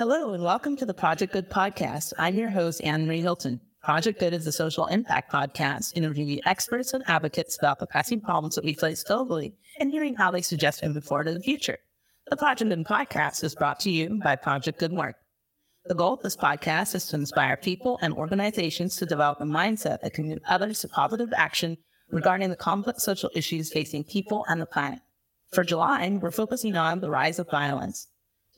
Hello, and welcome to the Project Good podcast. I'm your host, Anne Marie Hilton. Project Good is a social impact podcast interviewing experts and advocates about the pressing problems that we face globally and hearing how they suggest moving forward in the future. The Project Good podcast is brought to you by Project Good Work. The goal of this podcast is to inspire people and organizations to develop a mindset that can move others to positive action regarding the complex social issues facing people and the planet. For July, we're focusing on the rise of violence.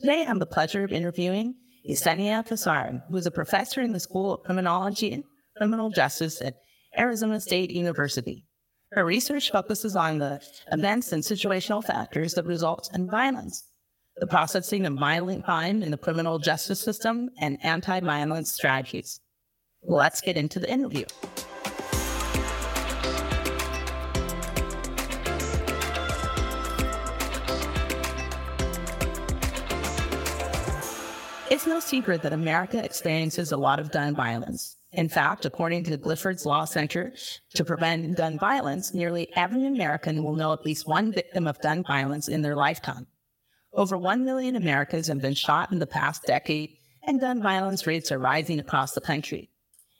Today, I have the pleasure of interviewing Jesenia Pizarro, who is a professor in the School of Criminology and Criminal Justice at Arizona State University. Her research focuses on the events and situational factors that result in violence, the processing of violent crime in the criminal justice system, and anti-violence strategies. Let's get into the interview. It's no secret that America experiences a lot of gun violence. In fact, according to the Giffords Law Center to Prevent Gun Violence, nearly every American will know at least one victim of gun violence in their lifetime. Over 1 million Americans have been shot in the past decade, and gun violence rates are rising across the country.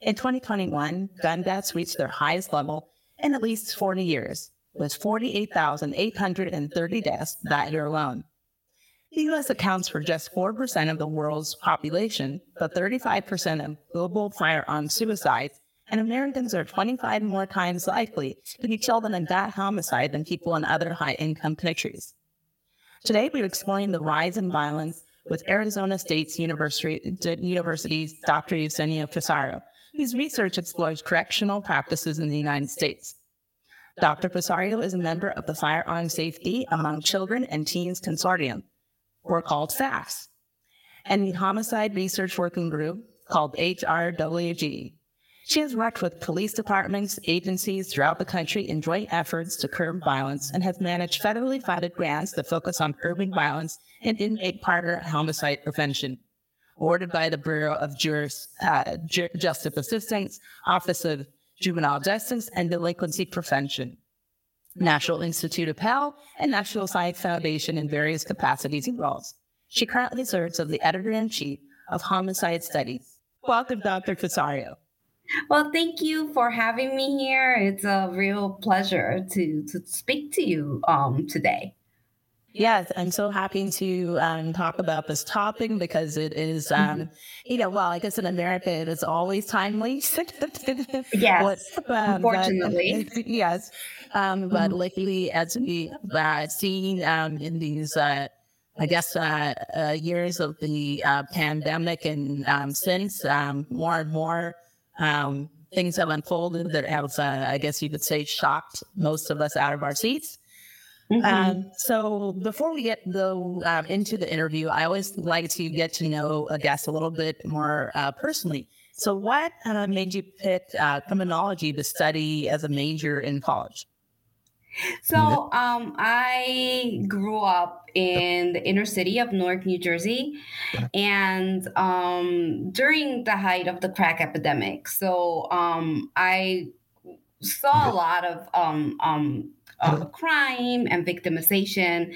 In 2021, gun deaths reached their highest level in at least 40 years, with 48,830 deaths that year alone. The US accounts for just 4% of the world's population, but 35% of global firearm suicides, and Americans are 25 more times likely to be killed in a gun homicide than people in other high income countries. Today, we're exploring the rise in violence with Arizona State's University, University's Dr. Jesenia Pizarro, whose research explores correctional practices in the United States. Dr. Pizarro is a member of the Firearm Safety Among Children and Teens Consortium, or called FACTS, and the Homicide Research Working Group called HRWG. She has worked with police departments, agencies throughout the country in joint efforts to curb violence and has managed federally funded grants that focus on curbing violence and intimate partner homicide prevention. Awarded by the Bureau of Juris, uh, Justice Assistance, Office of Juvenile Justice, and Delinquency Prevention. National Institute of Health, and National Science Foundation in various capacities and roles. She currently serves as the editor in chief of Homicide Studies. Welcome, Dr. Pizarro. Well, thank you for having me here. It's a real pleasure to to speak to you um, today. Yes, I'm so happy to um, talk about this topic because it is, um, mm-hmm. you know, well, I guess in America it is always timely. yes, but, um, unfortunately. But, yes, um, but mm-hmm. lately, as we uh, seen um, in these, uh, I guess, uh, uh years of the uh, pandemic and um, since more and more things have unfolded that have, uh, I guess you could say, shocked most of us out of our seats. Mm-hmm. Um, so before we get though um, into the interview, I always like to get to know a guest a little bit more uh, personally. So, what uh, made you pick uh, criminology to study as a major in college? So, um, I grew up in the inner city of Newark, New Jersey, and um, during the height of the crack epidemic. So, um, I saw a lot of um, um, uh, crime and victimization.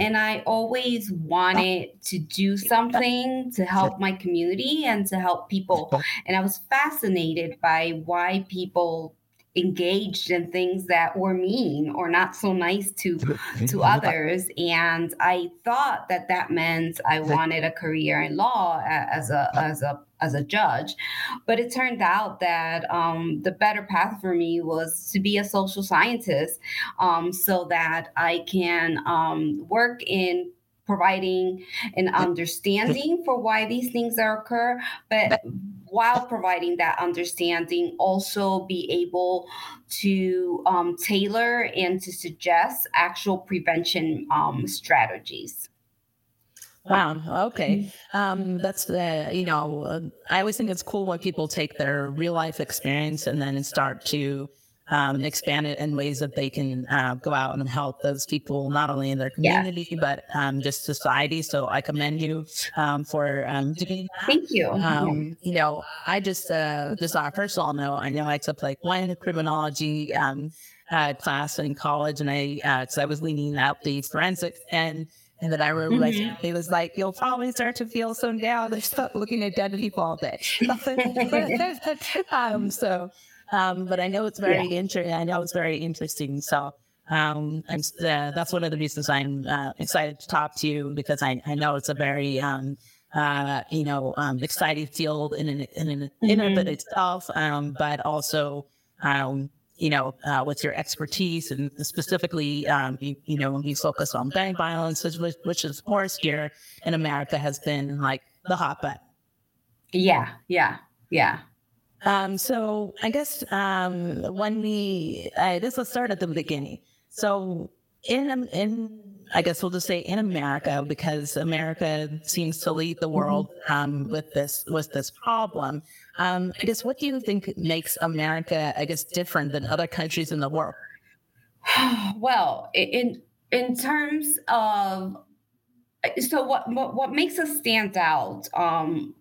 And I always wanted to do something to help my community and to help people. And I was fascinated by why people engaged in things that were mean or not so nice to to others. And i thought that that meant i wanted a career in law as a as a as a judge but it turned out that um, the better path for me was to be a social scientist um, so that i can um, work in providing an understanding for why these things occur but while providing that understanding, also be able to um, tailor and to suggest actual prevention um, strategies. Wow. Okay. Um, that's the, you know, uh, I always think it's cool when people take their real life experience and then start to um, expand it in ways that they can uh, go out and help those people, not only in their community, yeah. but um, just society. So I commend you um, for um, doing that. Thank you. Um, you know, I just, uh, just on a personal note, I know I took like one criminology um, uh, class in college and I, uh, cause I was leaning out the forensic and And then I remember mm-hmm. it was like, you'll probably start to feel so down. They start looking at dead people all day. um, so, um, but I know it's very yeah. interesting. I know it's very interesting. So, um, and uh, that's one of the reasons I'm uh, excited to talk to you because I, I know it's a very, um, uh, you know, um, exciting field in, in, in, in, mm-hmm. in of itself, um, but also, um, you know, uh, with your expertise and specifically, um, you, you know, when you focus on gang violence, which, which of course here in America has been like the hot button. Yeah, yeah, yeah. Um, so I guess um, when we, uh, this will start at the beginning. So in in I guess we'll just say in America because America seems to lead the world mm-hmm. um, with this with this problem. Um, I guess what do you think makes America, I guess, different than other countries in the world? Well, in in terms of so what what, what makes us stand out um,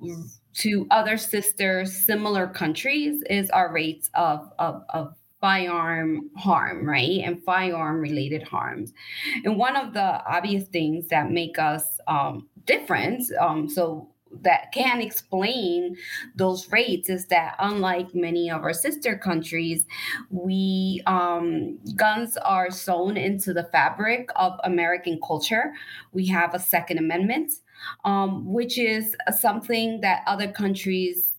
to other sister similar countries is our rates of of, of firearm harm, right? And firearm related harms. And one of the obvious things that make us um, different, um, so that can explain those rates is that unlike many of our sister countries we um, guns are sewn into the fabric of american culture we have a second amendment um, which is something that other countries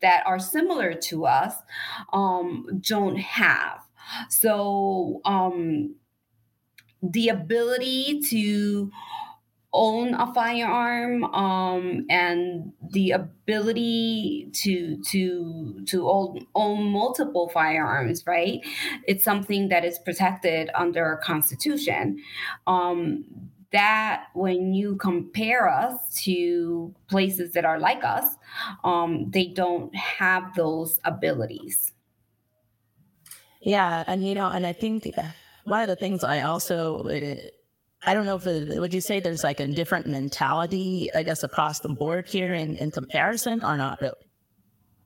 that are similar to us um, don't have. So um, the ability to own a firearm um, and the ability to to to own, own multiple firearms right it's something that is protected under our constitution um, that when you compare us to places that are like us, um, they don't have those abilities. Yeah, and you know, and I think one of the things I also, I don't know if it, would you say there's like a different mentality, I guess, across the board here in, in comparison, or not really?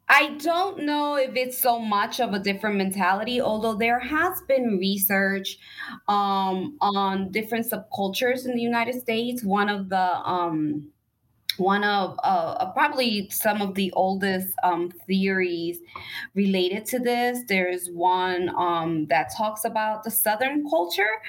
I don't know if it's so much of a different mentality, although there has been research um, on different subcultures in the United States. One of the um, one of uh, probably some of the oldest um, theories related to this. There's one um, that talks about the Southern culture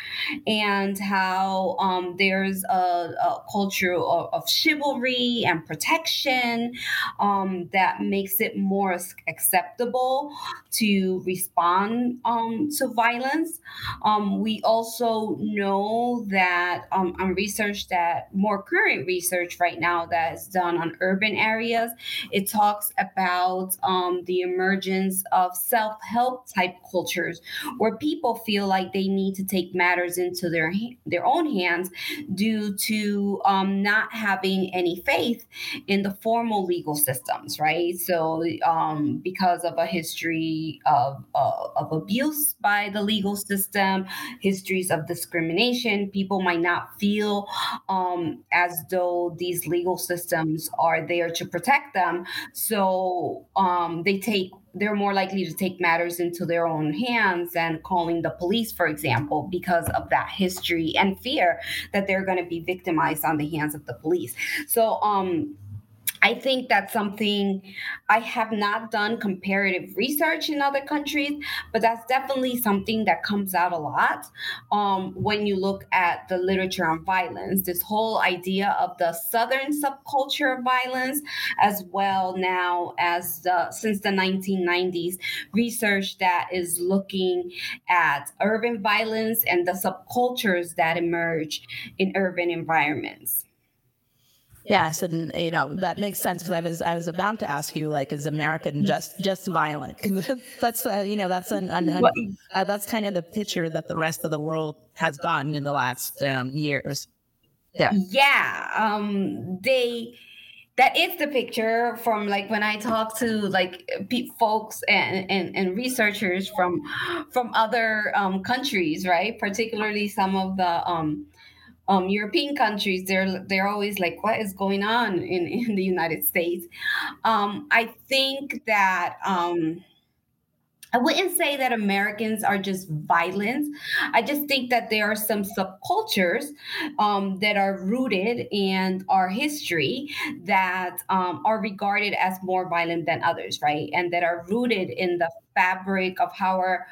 and how um, there's a, a culture of, of, chivalry and protection um, that makes it more acceptable to respond um, to violence. Um, we also know that on research that more current research right now that's done on urban areas. It talks about um, the emergence of self help type cultures where people feel like they need to take matters into their, their own hands due to um, not having any faith in the formal legal systems, right? So, um, because of a history of, uh, of abuse by the legal system, histories of discrimination, people might not feel um, as though these legal systems are there to protect them. So um, they take they're more likely to take matters into their own hands than calling the police, for example, because of that history and fear that they're going to be victimized on the hands of the police. So um, I think that's something I have not done comparative research in other countries, but that's definitely something that comes out a lot um, when you look at the literature on violence. This whole idea of the Southern subculture of violence, as well now as the, since the 1990s, research that is looking at urban violence and the subcultures that emerge in urban environments. Yes, and you know that makes sense because I was I was about to ask you like is American just just violent? that's uh, you know that's an, an, an uh, that's kind of the picture that the rest of the world has gotten in the last um, years. Yeah, yeah. Um, they that is the picture from like when I talk to like pe- folks and, and, and researchers from from other um, countries, right? Particularly some of the um, um, European countries, they're they're always like, what is going on in, in the United States? Um, I think that um, I wouldn't say that Americans are just violent. I just think that there are some subcultures um, that are rooted in our history that um, are regarded as more violent than others, right? And that are rooted in the fabric of how our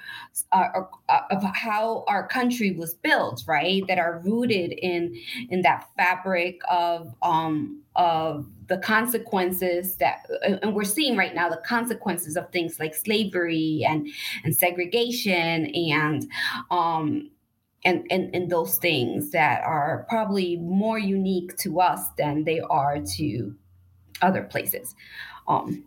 uh, uh, of how our country was built, right? That are rooted in in that fabric of um, of the consequences that and we're seeing right now the consequences of things like slavery and and segregation and um and, and and those things that are probably more unique to us than they are to other places um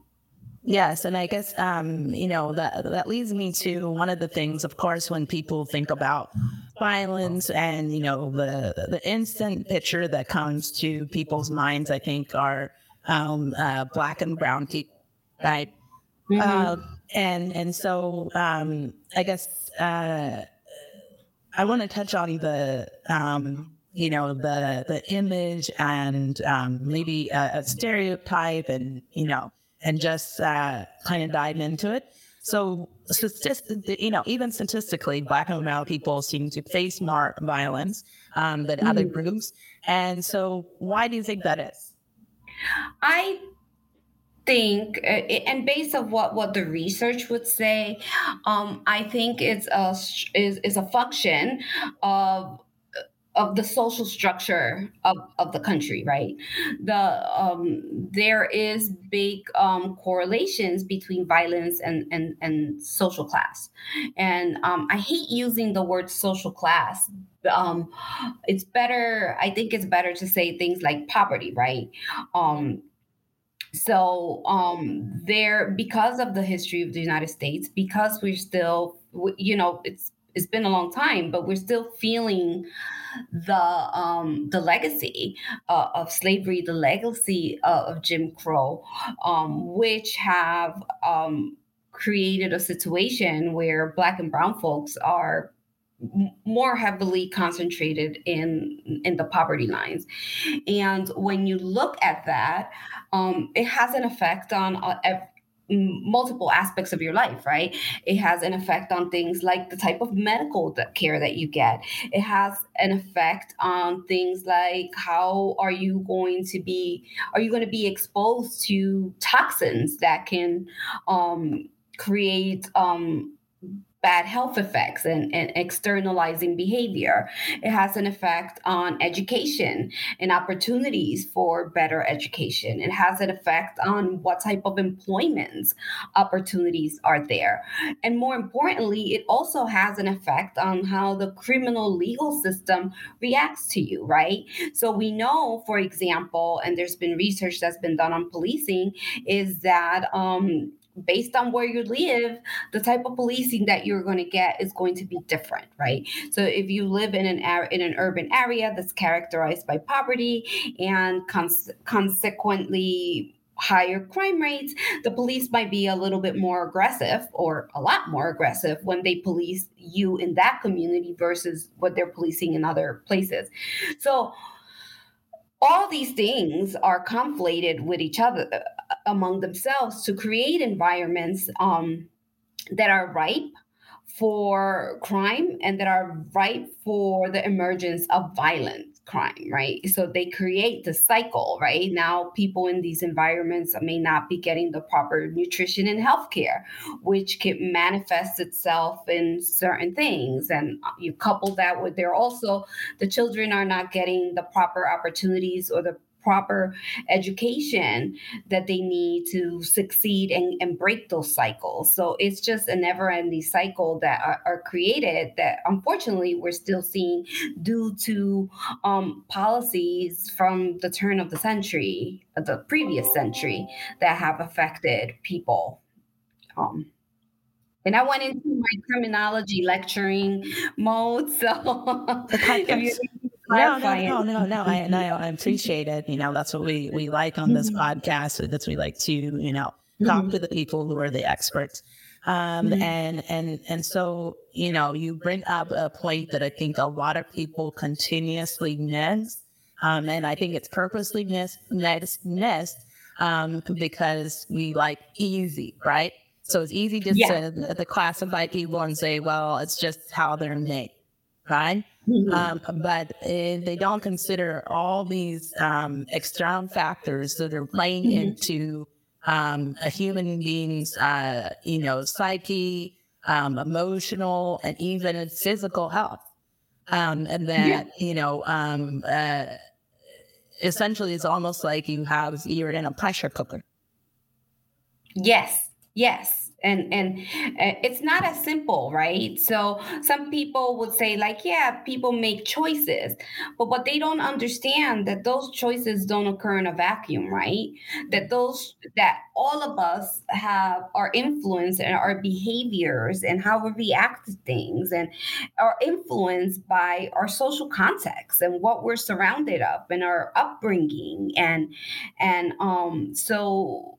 Yes, and I guess um, you know that that leads me to one of the things, of course, when people think about violence and you know the the instant picture that comes to people's minds, I think, are um, uh, black and brown people, right? Mm-hmm. Uh, and and so um, I guess uh, I want to touch on the um, you know the the image and um, maybe a, a stereotype and you know and just uh, kind of dive into it. So, you know, even statistically, Black and brown people seem to face more violence um, than mm other groups. And so, why do you think that is? I think, uh, and based on what what the research would say, um, I think it's a is is a function of of the social structure of, of the country, right? The um, there is big um, correlations between violence and, and, and social class, and um, I hate using the word social class. Um, it's better. I think it's better to say things like poverty, right? Um, so um, there, because of the history of the United States, because we're still, you know, it's it's been a long time, but we're still feeling the um, the legacy uh, of slavery, the legacy uh, of Jim Crow, um, which have um, created a situation where Black and Brown folks are more heavily concentrated in in the poverty lines. And when you look at that um, it has an effect on uh, multiple aspects of your life, right? It has an effect on things like the type of medical care that you get. It has an effect on things like how are you going to be, are you going to be exposed to toxins that can um, create um, bad health effects and, and, externalizing behavior. It has an effect on education and opportunities for better education. It has an effect on what type of employment opportunities are there. And more importantly, it also has an effect on how the criminal legal system reacts to you, right? So we know, for example, and there's been research that's been done on policing, is that um, based on where you live, the type of policing that you're going to get is going to be different, right? So if you live in an in an urban area that's characterized by poverty and cons- consequently higher crime rates, the police might be a little bit more aggressive or a lot more aggressive when they police you in that community versus what they're policing in other places. So all these things are conflated with each other among themselves to create environments um, that are ripe for crime and that are ripe for the emergence of violence crime, right? So they create the cycle, right? Now people in these environments may not be getting the proper nutrition and healthcare, which can manifest itself in certain things. And you couple that with they're also the children are not getting the proper opportunities or the proper education that they need to succeed and, and break those cycles. So it's just a never ending cycle that are, are, created that unfortunately we're still seeing due to um, policies from the turn of the century, the previous century, that have affected people. Um, and I went into my criminology lecturing mode. So if no, no, no, no, no. I, no, I appreciate it. You know, that's what we, we like on this mm-hmm. podcast. That's we like to, you know, talk mm-hmm. to the people who are the experts. Um, mm-hmm. and, and, and so, you know, you bring up a point that I think a lot of people continuously miss. Um, and I think it's purposely missed, missed, missed um, because we like easy, right? So it's easy just yeah. to, to classify people and say, well, it's just how they're made, right? Mm-hmm. Um, but uh, they don't consider all these um, external factors that are playing mm-hmm. into um, a human being's, uh, you know, psyche, um, emotional, and even physical health. Um, and that, yeah. you know, um, uh, essentially it's almost like you have, you're in a pressure cooker. Yes, yes and and uh, it's not as simple right? So some people would say like yeah people make choices but what they don't understand that those choices don't occur in a vacuum right? That those that all of us have our influence and our behaviors and how we react to things and are influenced by our social context and what we're surrounded of and our upbringing and and um so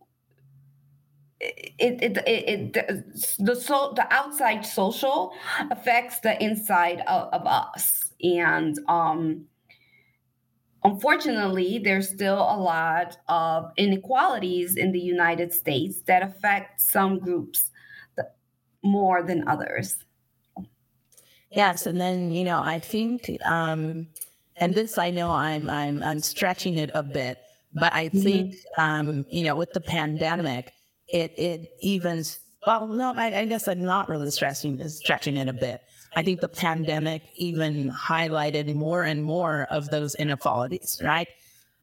it, it, it, it the so the outside social affects the inside of, of us and um unfortunately there's still a lot of inequalities in the united states that affect some groups more than others yes and then you know i think um and this i know i'm i'm i'm stretching it a bit but i mm-hmm. think um you know with the pandemic it it even well no I, I guess I'm not really stretching stretching it a bit. I think the pandemic even highlighted more and more of those inequalities, right?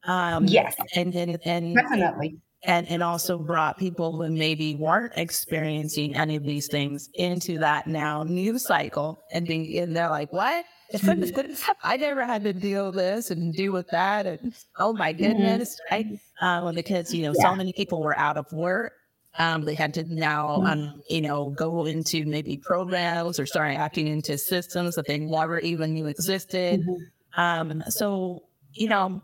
Um, yes, and and, and definitely. And, and also brought people who maybe weren't experiencing any of these things into that now new cycle and being and they're like, what? I never had to deal with this and deal with that. And oh my mm-hmm. goodness, mm-hmm. right? Uh, when the kids, you know, yeah. so many people were out of work um, they had to now, mm-hmm. um, you know, go into maybe programs or start acting into systems that they never even knew existed. Mm-hmm. Um, so, you know,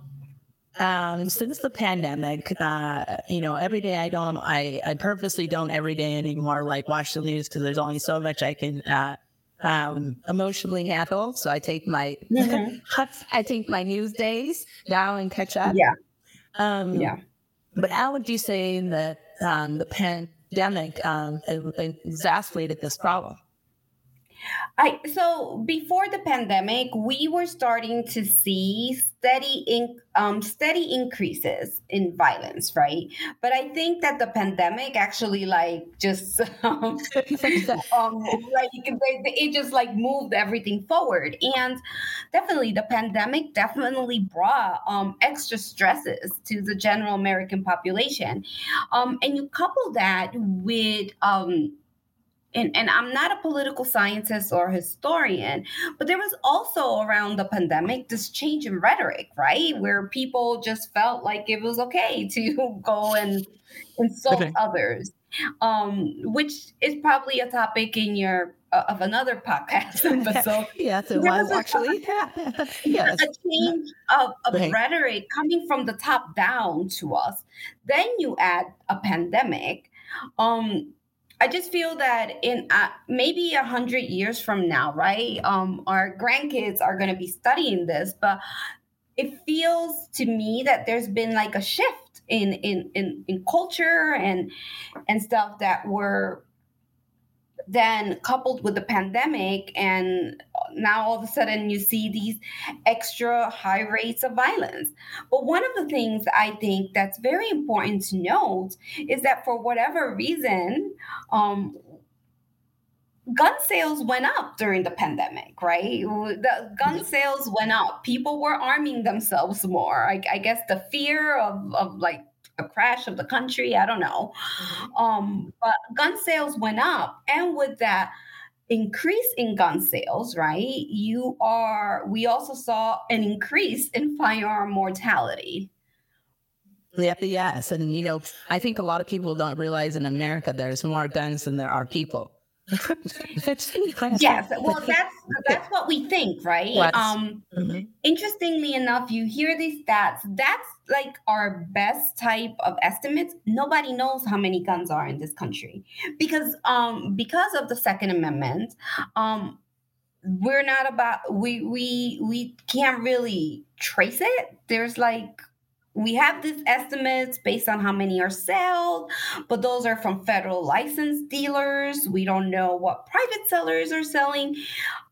um, since the pandemic, uh, you know, every day I don't, I, I purposely don't every day anymore, like watch the news because there's only so much I can, uh, um, emotionally handle. So I take my, mm-hmm. I take my news days now and catch up. Yeah. Um, yeah. But how would you say that um, the pandemic um, exacerbated this problem? I so before the pandemic, we were starting to see steady in, um, steady increases in violence, right? But I think that the pandemic actually like just um, um like it just like moved everything forward, and definitely the pandemic definitely brought um extra stresses to the general American population, um, and you couple that with um and, and I'm not a political scientist or historian, but there was also around the pandemic this change in rhetoric, right? Where people just felt like it was okay to go and insult okay. others, um, which is probably a topic in your uh, of another podcast episode. yes, it was actually. yes. A change of, of right. rhetoric coming from the top down to us. Then you add a pandemic. Um, I just feel that in uh, maybe a hundred years from now, right? Um, our grandkids are going to be studying this, but it feels to me that there's been like a shift in in in, in culture and and stuff that we're then coupled with the pandemic and now all of a sudden you see these extra high rates of violence but one of the things i think that's very important to note is that for whatever reason um, gun sales went up during the pandemic, right? The gun sales went up. People were arming themselves more. I, I guess the fear of, of like a crash of the country. I don't know. Mm-hmm. Um, but gun sales went up. And with that increase in gun sales, right, you are, we also saw an increase in firearm mortality. Yeah, yes. And, you know, I think a lot of people don't realize in America there's more guns than there are people. yes, well, that's that's what we think, right? Um, mm-hmm. Interestingly enough, you hear these stats. That's like our best type of estimates. Nobody knows how many guns are in this country because um because of the Second Amendment, um, we're not about we we we can't really trace it. There's like we have these estimates based on how many are sold, but those are from federal licensed dealers. We don't know what private sellers are selling.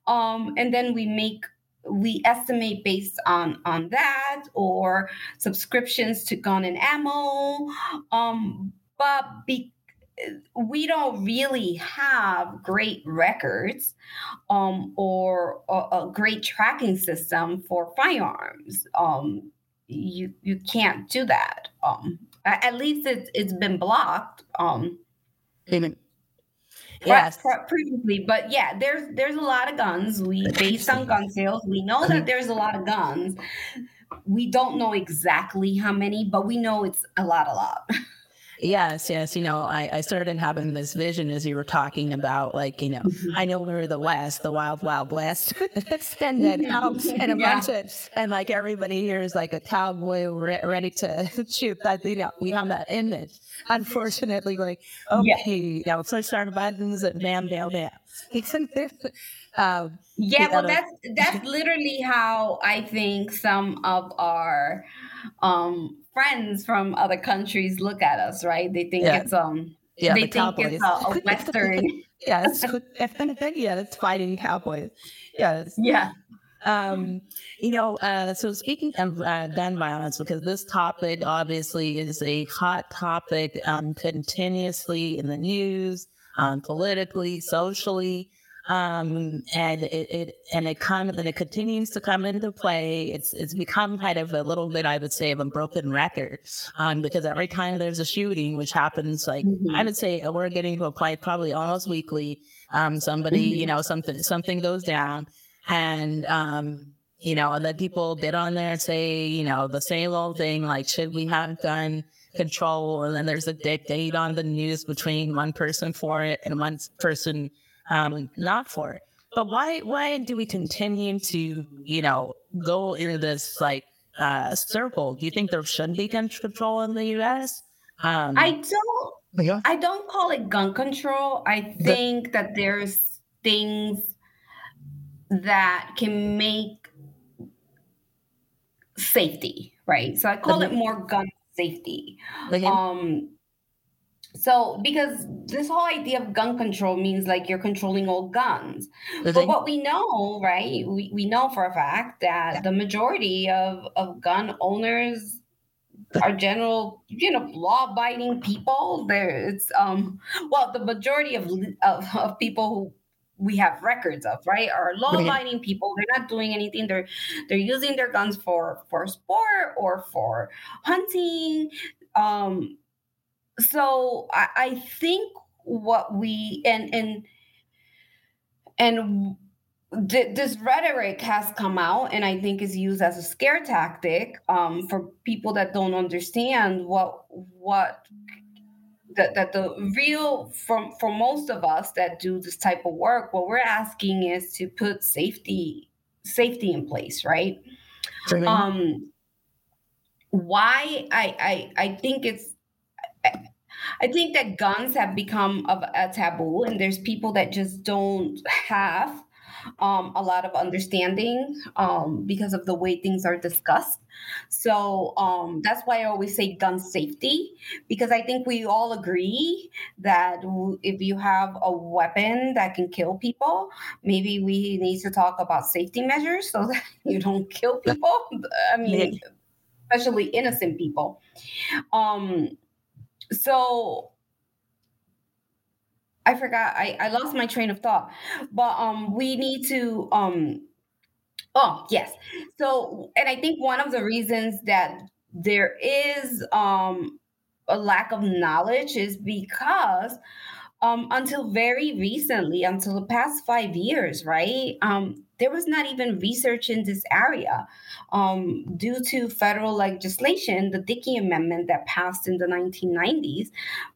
Um, and then we make we estimate based on on that or subscriptions to gun and ammo. Um, but be, we don't really have great records um, or a, a, great tracking system for firearms. Um, you you can't do that. Um, at least it's it's been blocked. Um, Amen. Yes. previously, but yeah, there's there's a lot of guns. We based on gun sales, we know that there's a lot of guns. We don't know exactly how many, but we know it's a lot, a lot. Yes, yes. You know, I, I started having this vision as you were talking about, like, you know, mm-hmm. I know we're the West, the wild, wild West, and then out and a yeah. bunch of, and like everybody here is like a cowboy re- ready to shoot. That you know, we have that image. Unfortunately, like, okay, yeah. you know, push our buttons and bam, bam, bam. Um, yeah, well, that's that's literally how I think some of our um friends from other countries look at us, right? They think yeah. it's um yeah, they the think cowboys. it's a, a western. yes, yeah, it's fighting cowboys. Yes. Yeah. Um, you know, uh, so speaking of uh, gun violence, because this topic obviously is a hot topic um, continuously in the news, um, politically, socially um, and it, it and it comes and it continues to come into play. It's it's become kind of a little bit, I would say, of a broken record, um, because every time there's a shooting, which happens, like mm-hmm. I would say, we're getting to a point probably almost weekly. Um, somebody, mm-hmm. you know, something something goes down, and um, you know, and then people bid on there and say, you know, the same old thing, like, should we have gun control? And then there's a debate on the news between one person for it and one person um, not for it. But why why do we continue to, you know, go into this like uh, circle? Do you think there should be gun control in the US? Um, I don't yeah. I don't call it gun control. I think the, that there's things that can make safety, right? So I call it more gun safety. Um so, because this whole idea of gun control means like you're controlling all guns. But what we know, right? We, we know for a fact that yeah. the majority of, of gun owners are general, you know, law abiding people. There, it's um, well, the majority of, of, of people who we have records of, right, are law abiding people. They're not doing anything. They're they're using their guns for for sport or for hunting. Um, so I, I think what we and and and th- this rhetoric has come out and i think is used as a scare tactic um, for people that don't understand what what that, that the real from for most of us that do this type of work what we're asking is to put safety safety in place right? Um why i i i think it's I think that guns have become of a taboo, and there's people that just don't have um, a lot of understanding um, because of the way things are discussed. So um, that's why I always say gun safety, because I think we all agree that if you have a weapon that can kill people, maybe we need to talk about safety measures so that you don't kill people. I mean, especially innocent people. Um, so I forgot I, I lost my train of thought. But um we need to um oh yes. So and I think one of the reasons that there is um a lack of knowledge is because um, until very recently, until the past five years, right? Um, there was not even research in this area. Um, due to federal legislation, the Dickey Amendment that passed in the 1990s,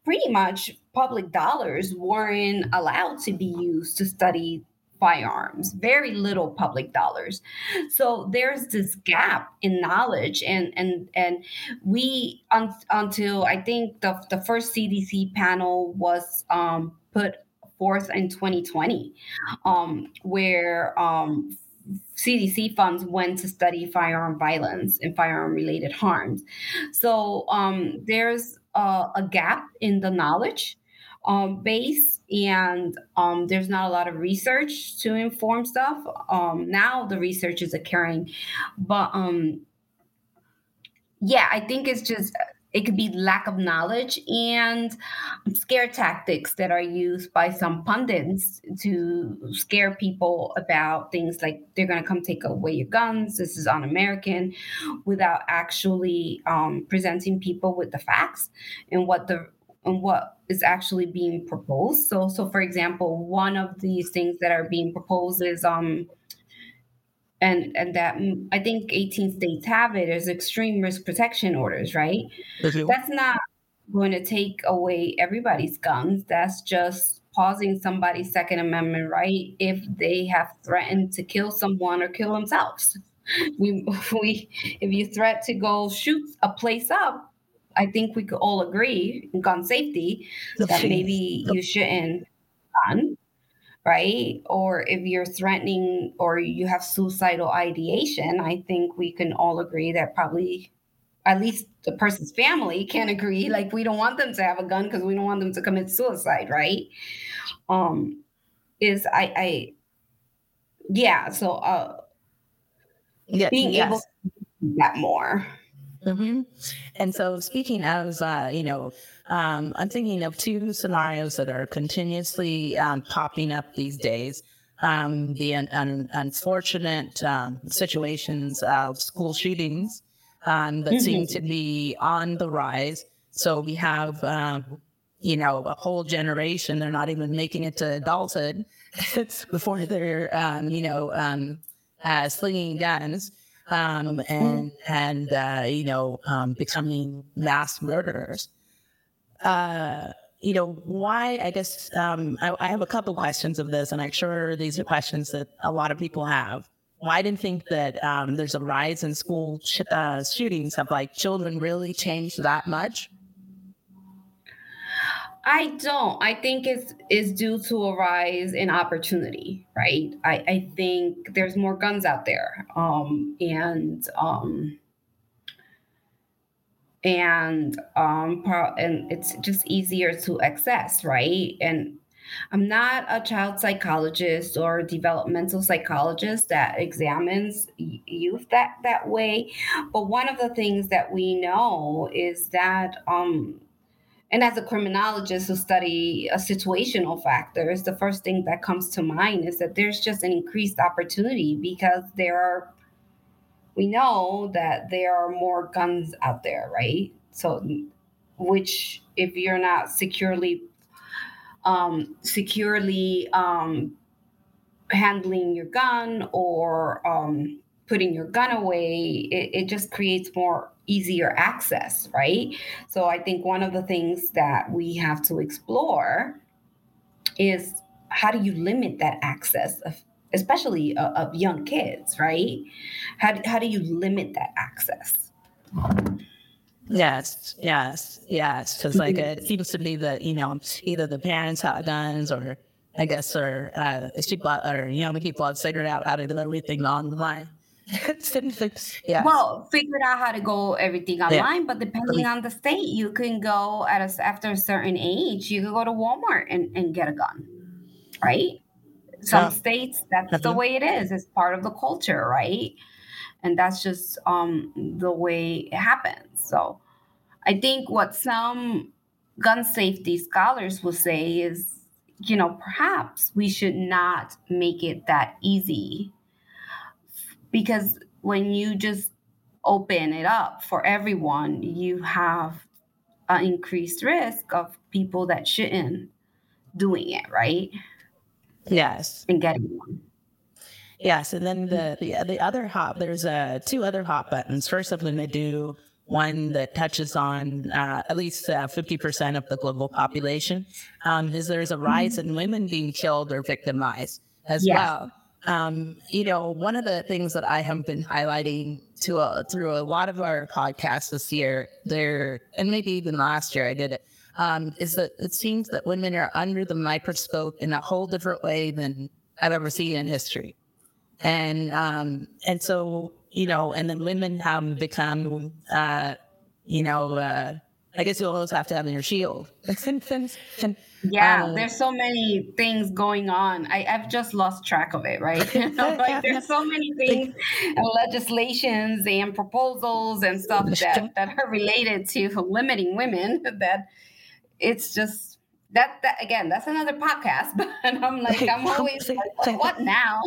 pretty much public dollars weren't allowed to be used to study firearms, very little public dollars. So there's this gap in knowledge and and and we un, until I think the the first CDC panel was um, put forth in 2020 um, where um, CDC funds went to study firearm violence and firearm related harms. So um, there's a, a, gap in the knowledge um, base, and um, there's not a lot of research to inform stuff. Um, now the research is occurring, but um, yeah, I think it's just it could be lack of knowledge and scare tactics that are used by some pundits to scare people about things like they're going to come take away your guns. This is un American without actually um, presenting people with the facts and what the and what is actually being proposed. So, so for example, one of these things that are being proposed is um, and and that mm, I think 18 states have it as extreme risk protection orders, right? That's not going to take away everybody's guns. That's just pausing somebody's Second Amendment right if they have threatened to kill someone or kill themselves. We, we, if you threat to go shoot a place up, I think we could all agree in gun safety that maybe you shouldn't gun right? Or if you're threatening or you have suicidal ideation, I think we can all agree that probably at least the person's family can agree like we don't want them to have a gun because we don't want them to commit suicide, right? Um is I I yeah, so uh yeah, being yes. able to do that more. Mm-hmm. And so, speaking of, uh, you know, um, I'm thinking of two scenarios that are continuously um, popping up these days. Um, the un- un- unfortunate um, situations of school shootings um, that mm-hmm. seem to be on the rise. So we have, um, you know, a whole generation. They're not even making it to adulthood before they're, you know, uh, slinging guns um, and and uh, you know um, becoming mass murderers. Uh, you know why? I guess um, I, I, have a couple questions of this, and I'm sure these are questions that a lot of people have. Why didn't think that um, there's a rise in school sh- uh, shootings? Have like children really changed that much? I don't. I think it's is due to a rise in opportunity, right? I, I think there's more guns out there. Um and um and um and it's just easier to access, right? And I'm not a child psychologist or developmental psychologist that examines youth that that way, but one of the things that we know is that um and as a criminologist who study a situational factors, the first thing that comes to mind is that there's just an increased opportunity because there are, we know that there are more guns out there, right? So, which if you're not securely, um, securely um, handling your gun or um, putting your gun away, it, it just creates more easier access, right? So I think one of the things that we have to explore is how do you limit that access of especially of, of young kids, right? How how do you limit that access? Yes, yes, yes. Because like it seems to be that you know either the parents have guns or I guess or uh, people or young people have figured out how to do everything online. yeah. Well, figured out how to go everything online, yeah. but depending on the state, you can go at a, after a certain age, you can go to Walmart and, and get a gun, right? Some yeah. states, that's mm-hmm. the way it is. It's part of the culture, right? And that's just um, the way it happens. So I think what some gun safety scholars will say is, you know, perhaps we should not make it that easy because when you just open it up for everyone, you have an increased risk of people that shouldn't doing it, right? Yes. And getting one. Yes, and then the the, the other hot there's uh, two other hot buttons. First of them, they do one that touches on uh, at least uh, fifty percent of the global population. Um, is there's a rise in women being killed or victimized as yes. well. Um, you know, one of the things that I have been highlighting to a, through a lot of our podcasts this year, there, and maybe even last year I did it, um, is that it seems that women are under the microscope in a whole different way than I've ever seen in history. and um, and so you know, and then women have become, uh, you know, uh, I guess you always have to have in your shield. yeah, um, there's so many things going on. I, have just lost track of it, right? like there's so many things and legislations and proposals and stuff that, that are related to limiting women that it's just that, that again, that's another podcast. But I'm like, I'm always like, what now?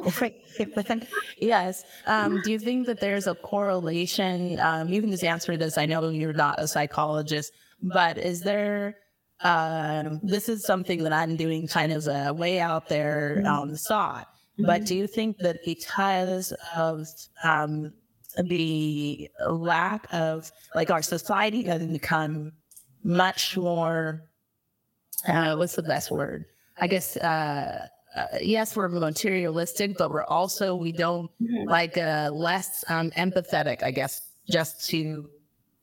yes. Um, do you think that there's a correlation? Um, you can just answer this. I know you're not a psychologist, but is there? Um, this is something that I'm doing kind of a way out there on the thought. But do you think that because of um, the lack of like our society has become much more uh, what's the best word? I guess, uh, uh, yes, we're materialistic, but we're also, we don't mm-hmm. like uh, less um, empathetic, I guess, just to,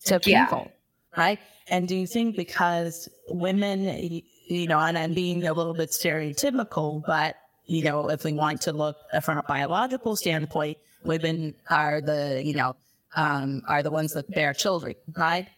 to people. Yeah. Right. And do you think because women, you know, and I'm being a little bit stereotypical, but, you know, if we want to look from a biological standpoint, women are the, you know, um, are the ones that bear children, right?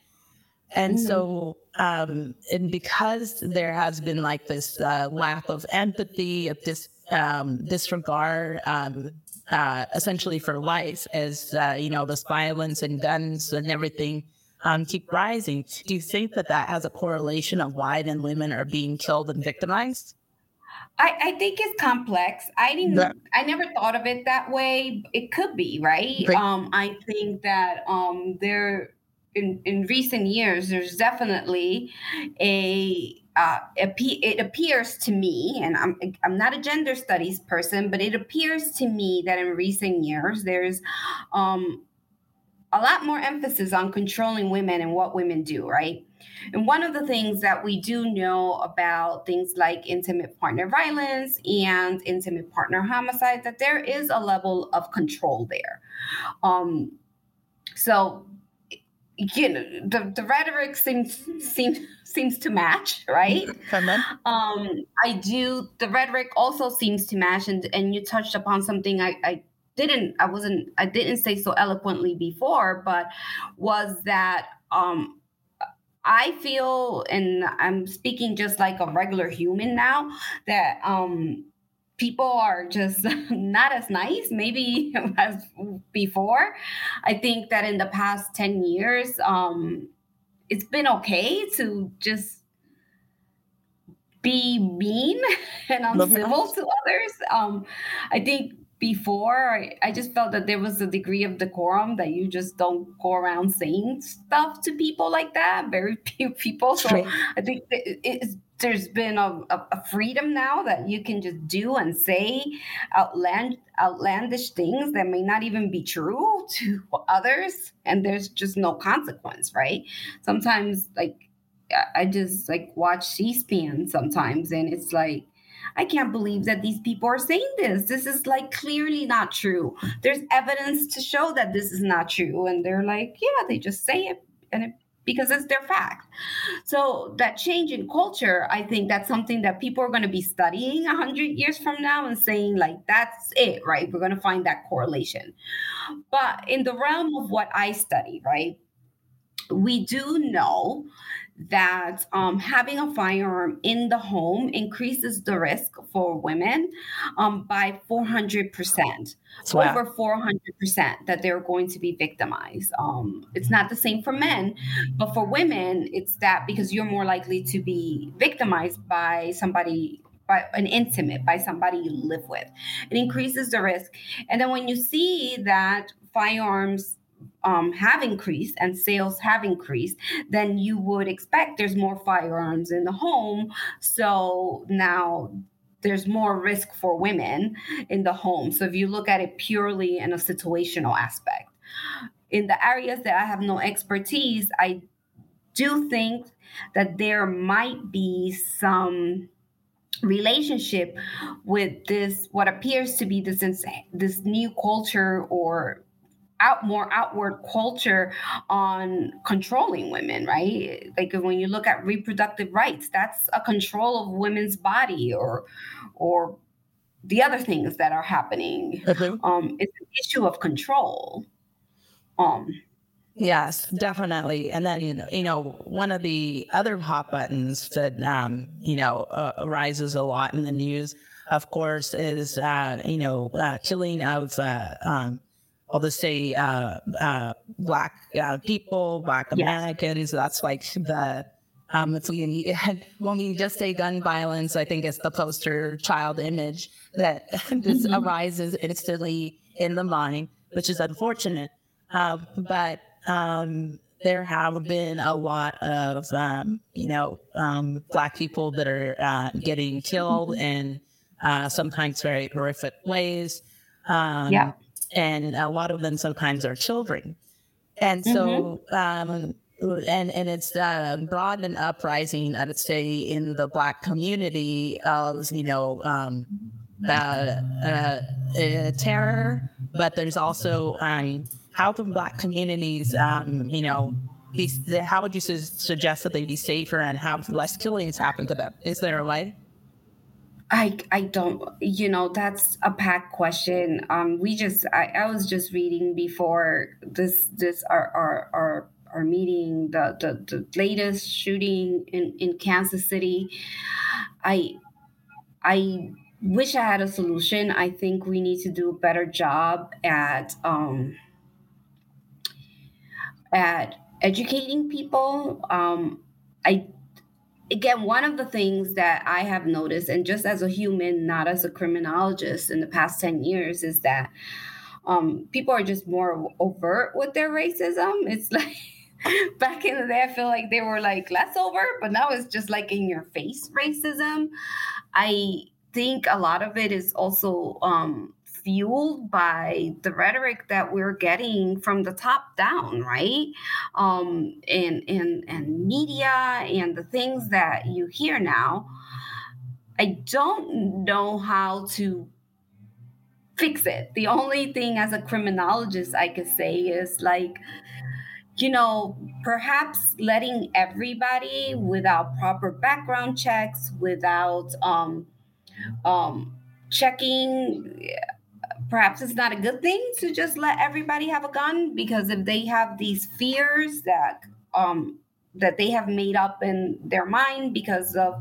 And mm-hmm. so, um, and because there has been like this uh, lack of empathy, of this um, disregard, um, uh, essentially for life, as uh, you know, this violence and guns and everything um, keep rising. Do you think that that has a correlation of why then women are being killed and victimized? I, I think it's complex. I didn't. Yeah. I never thought of it that way. It could be right. right. Um, I think that um, there in, in recent years, there's definitely a uh, it appears to me, and I'm I'm not a gender studies person, but it appears to me that in recent years there's um, a lot more emphasis on controlling women and what women do, right? And one of the things that we do know about things like intimate partner violence and intimate partner homicide, that there is a level of control there. Um, so you know the, the rhetoric seems seems seems to match right Come on. um i do the rhetoric also seems to match and and you touched upon something i i didn't i wasn't i didn't say so eloquently before but was that um i feel and i'm speaking just like a regular human now that um people are just not as nice maybe as before. I think that in the past 10 years um, it's been okay to just be mean and uncivil to others. Um, i think before I, I, just felt that there was a degree of decorum that you just don't go around saying stuff to people like that. Very few people. So i think it's there's been a, a, freedom now that you can just do and say outland, outlandish things that may not even be true to others and there's just no consequence right sometimes like i just like watch c-span sometimes and it's like I can't believe that these people are saying this. This is like clearly not true. There's evidence to show that this is not true. And they're like, yeah, they just say it and it because it's their fact. So that change in culture, I think that's something that people are going to be studying a hundred years from now and saying like that's it, right? We're going to find that correlation. But in the realm of what I study, right? We do know that um, having a firearm in the home increases the risk for women um, by 400%, wow. over 400% that they're going to be victimized. Um, it's not the same for men, but for women, it's that because you're more likely to be victimized by somebody by an intimate by somebody you live with it increases the risk and then when you see that firearms um, have increased and sales have increased, then you would expect there's more firearms in the home. So now there's more risk for women in the home. So if you look at it purely in a situational aspect, in the areas that I have no expertise, I do think that there might be some relationship with this what appears to be this this new culture or out more outward culture on controlling women right like when you look at reproductive rights that's a control of women's body or or the other things that are happening. Mm-hmm. Um, it's an issue of control. Um, Yes, definitely. And then you know, you know, one of the other hot buttons that um, you know uh, arises a lot in the news, of course, is uh, you know uh, killing of uh, um, I'll just say uh, uh, black uh, people, black Americans. Yes. That's like the um, if we when we just say gun violence, I think it's the poster child image that just mm-hmm. arises instantly in the mind, which is unfortunate. Uh, but um, there have been a lot of, um, you know, um, Black people that are uh, getting killed in uh, sometimes very horrific ways. Um, yeah. And a lot of them sometimes are children. And so, mm-hmm. Um, and and it's uh, broad and uprising, I'd say, in the Black community of you know um, uh, uh, uh, terror, but there's also um, how can Black communities, um, you know, be, how would you su- suggest that they be safer and have less killings happen to them? Is there a way? I I don't you know that's a packed question. Um, we just I, I was just reading before this this our our our, our meeting the, the the latest shooting in in Kansas City. I I wish I had a solution. I think we need to do a better job at um at educating people. Um, I again, one of the things that I have noticed, and just as a human, not as a criminologist, in the past ten years, is that um, people are just more overt with their racism. It's like back in the day, I feel like they were like less overt, but now it's just like in your face racism. I think a lot of it is also um, fueled by the rhetoric that we're getting from the top down, right? Um, and and and media and the things that you hear now. I don't know how to fix it. The only thing as a criminologist I could say is like, you know, perhaps letting everybody without proper background checks, without um, um, checking perhaps it's not a good thing to just let everybody have a gun because if they have these fears that um that they have made up in their mind because of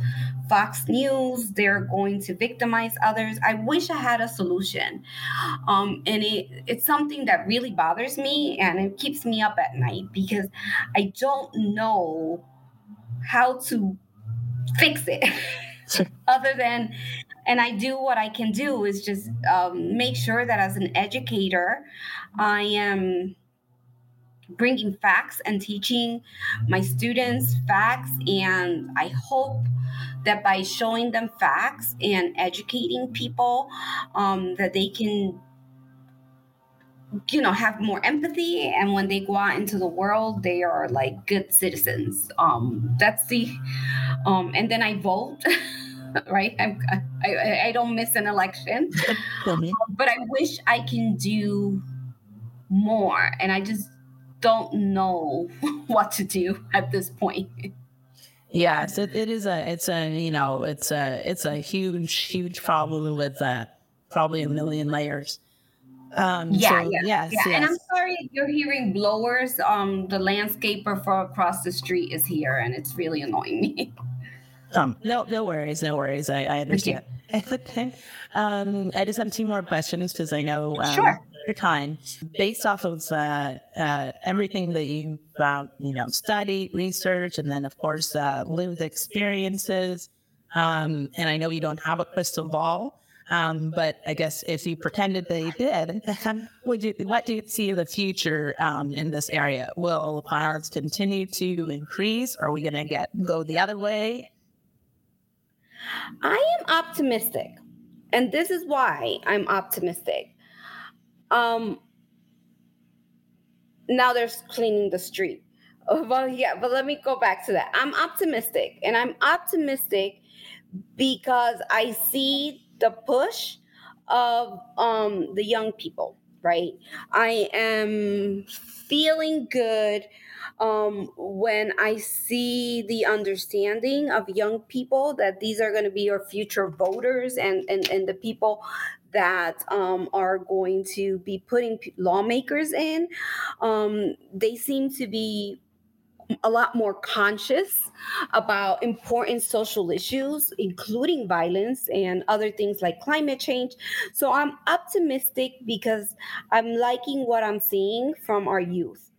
Fox News, they're going to victimize others. I wish I had a solution. Um, and it, it's something that really bothers me and it keeps me up at night because I don't know how to fix it other than and I do what I can do is just um, make sure that as an educator, I am bringing facts and teaching my students facts. And I hope that by showing them facts and educating people, um, that they can you know have more empathy. And when they go out into the world they are like good citizens. Um that's the um and then i vote right? I'm, I, I don't miss an election, but I wish I can do more, and I just don't know what to do at this point. Yes, it, it is a it's a you know it's a it's a huge huge problem with uh, probably a million layers. Um, yeah, so, yeah, yes, yeah. Yes. And I'm sorry you're hearing blowers. Um, the landscaper for across the street is here, and it's really annoying me. Um, no, no worries, no worries. I, I understand. um, I just have two more questions because I know um, sure. your time. Based off of uh, uh, everything that you've uh, you know studied, research, and then of course uh, lived experiences. Um, and I know you don't have a crystal ball, um, but I guess if you pretended they did, would you, what do you see in the future um, in this area? Will violence continue to increase? Are we going to get go the other way? I am optimistic. And this is why I'm optimistic. Um now there's cleaning the street. Oh, well, yeah, but let me go back to that. I'm optimistic, and I'm optimistic because I see the push of um, the young people. Right, I am feeling good um, when I see the understanding of young people that these are going to be your future voters and, and, and the people that um, are going to be putting lawmakers in, um, they seem to be a lot more conscious about important social issues, including violence and other things like climate change. So I'm optimistic because I'm liking what I'm seeing from our youth.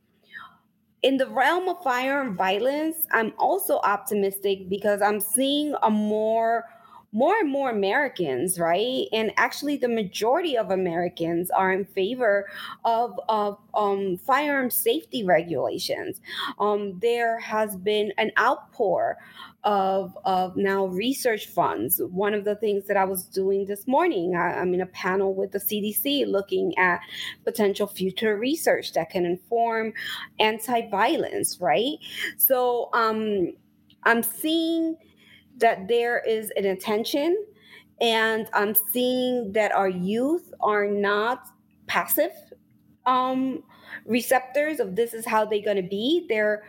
In the realm of firearm violence, I'm also optimistic because I'm seeing a more more and more Americans, right? And actually, the majority of Americans are in favor of, of um, firearm safety regulations. Um, there has been an outpour of, of now research funds. One of the things that I was doing this morning, I, I'm in a panel with the CDC looking at potential future research that can inform anti violence, right? So um, I'm seeing that there is an attention and i'm seeing that our youth are not passive um receptors of this is how they're going to be. They're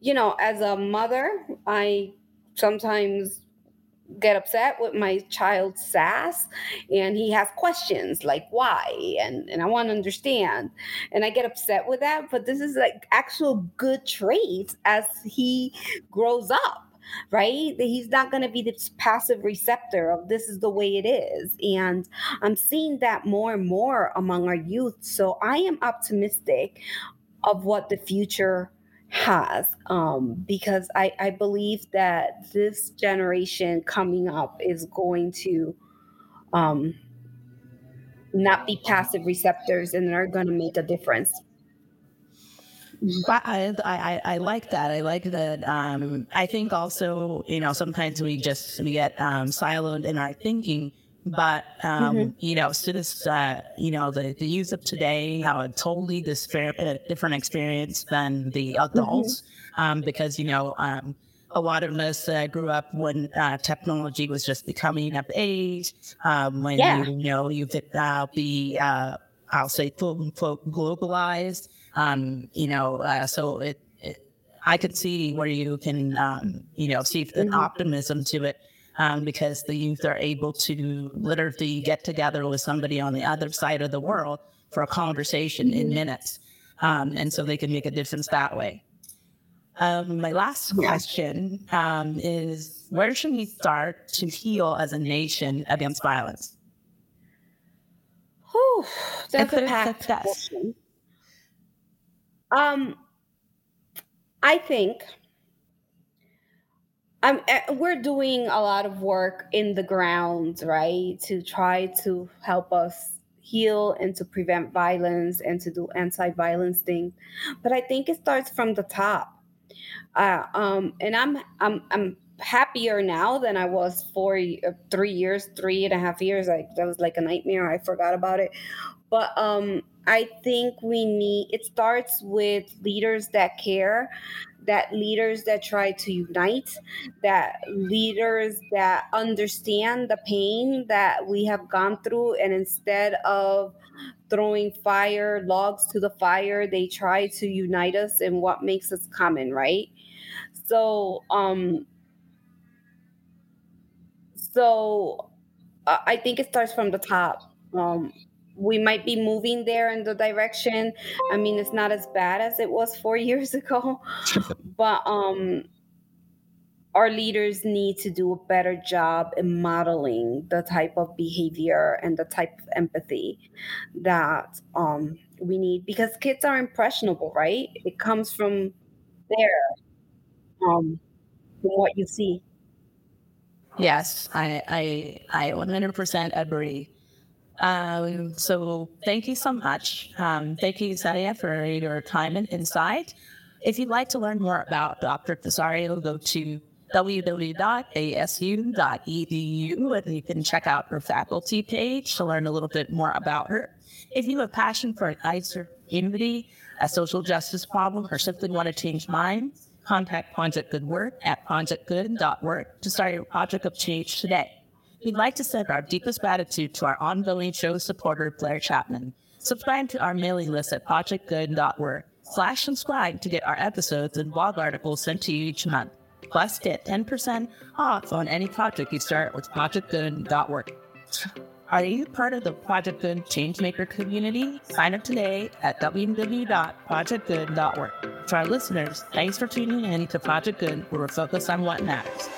you know as a mother i sometimes get upset with my child's sass and he has questions like why and and I want to understand and I get upset with that but this is like actual good traits as he grows up right? He's not going to be this passive receptor of this is the way it is. And I'm seeing that more and more among our youth. So I am optimistic of what the future has um, because I, I believe that this generation coming up is going to um, not be passive receptors and are going to make a difference. But I, I, I like that. I like that. Um, I think also, you know, sometimes we just we get um, siloed in our thinking. But um, mm-hmm. you know, students, uh, you know, the, the youth of today have a totally different experience than the adults, mm-hmm. um, because you know, um, a lot of us uh, grew up when uh, technology was just becoming of age. Um, when yeah. you, you, know you could uh, be, uh, I'll say, quote unquote, globalized. Um, you know, uh, so it, it, I could see where you can, um, you know, see an mm-hmm. optimism to it. Um, because the youth are able to literally get together with somebody on the other side of the world for a conversation mm-hmm. in minutes. Um, and so they can make a difference that way. Um, my last question um, is where should we start to heal as a nation against violence? Whew, that's a packed question. Um, I think I'm, eh, we're doing a lot of work in the ground, right, to try to help us heal and to prevent violence and to do anti-violence things. But I think it starts from the top. Uh, um, and I'm I'm I'm happier now than I was for uh, three years, three and a half years. Like that was like a nightmare. I forgot about it. But um, I think we need, it starts with leaders that care, that leaders that try to unite, that leaders that understand the pain that we have gone through. And instead of throwing fire, logs to the fire, they try to unite us in what makes us common, right? So, um, so uh, I think it starts from the top. Um, we might be moving there in the direction. I mean, it's not as bad as it was four years ago, but um, our leaders need to do a better job in modeling the type of behavior and the type of empathy that um, we need because kids are impressionable, right? It comes from there, um, from what you see. Yes, I I I 100% agree. Um, so thank you so much. Um, thank you, Sadia, for your time and insight. If you'd like to learn more about Dr. Pizarro, go to www.asu.edu and you can check out her faculty page to learn a little bit more about her. If you have a passion for an ICER community, a social justice problem, or simply want to change minds, contact Project Good Work at projectgood.work to start your project of change today. We'd like to send our deepest gratitude to our ongoing show supporter, Blair Chapman. Subscribe to our mailing list at projectgood.org. slash subscribe to get our episodes and blog articles sent to you each month. Plus, get 10% off on any project you start with projectgood.org. Are you part of the Project Good Changemaker community? Sign up today at www.projectgood.org. For our listeners, thanks for tuning in to Project Good, where we're focused on what matters.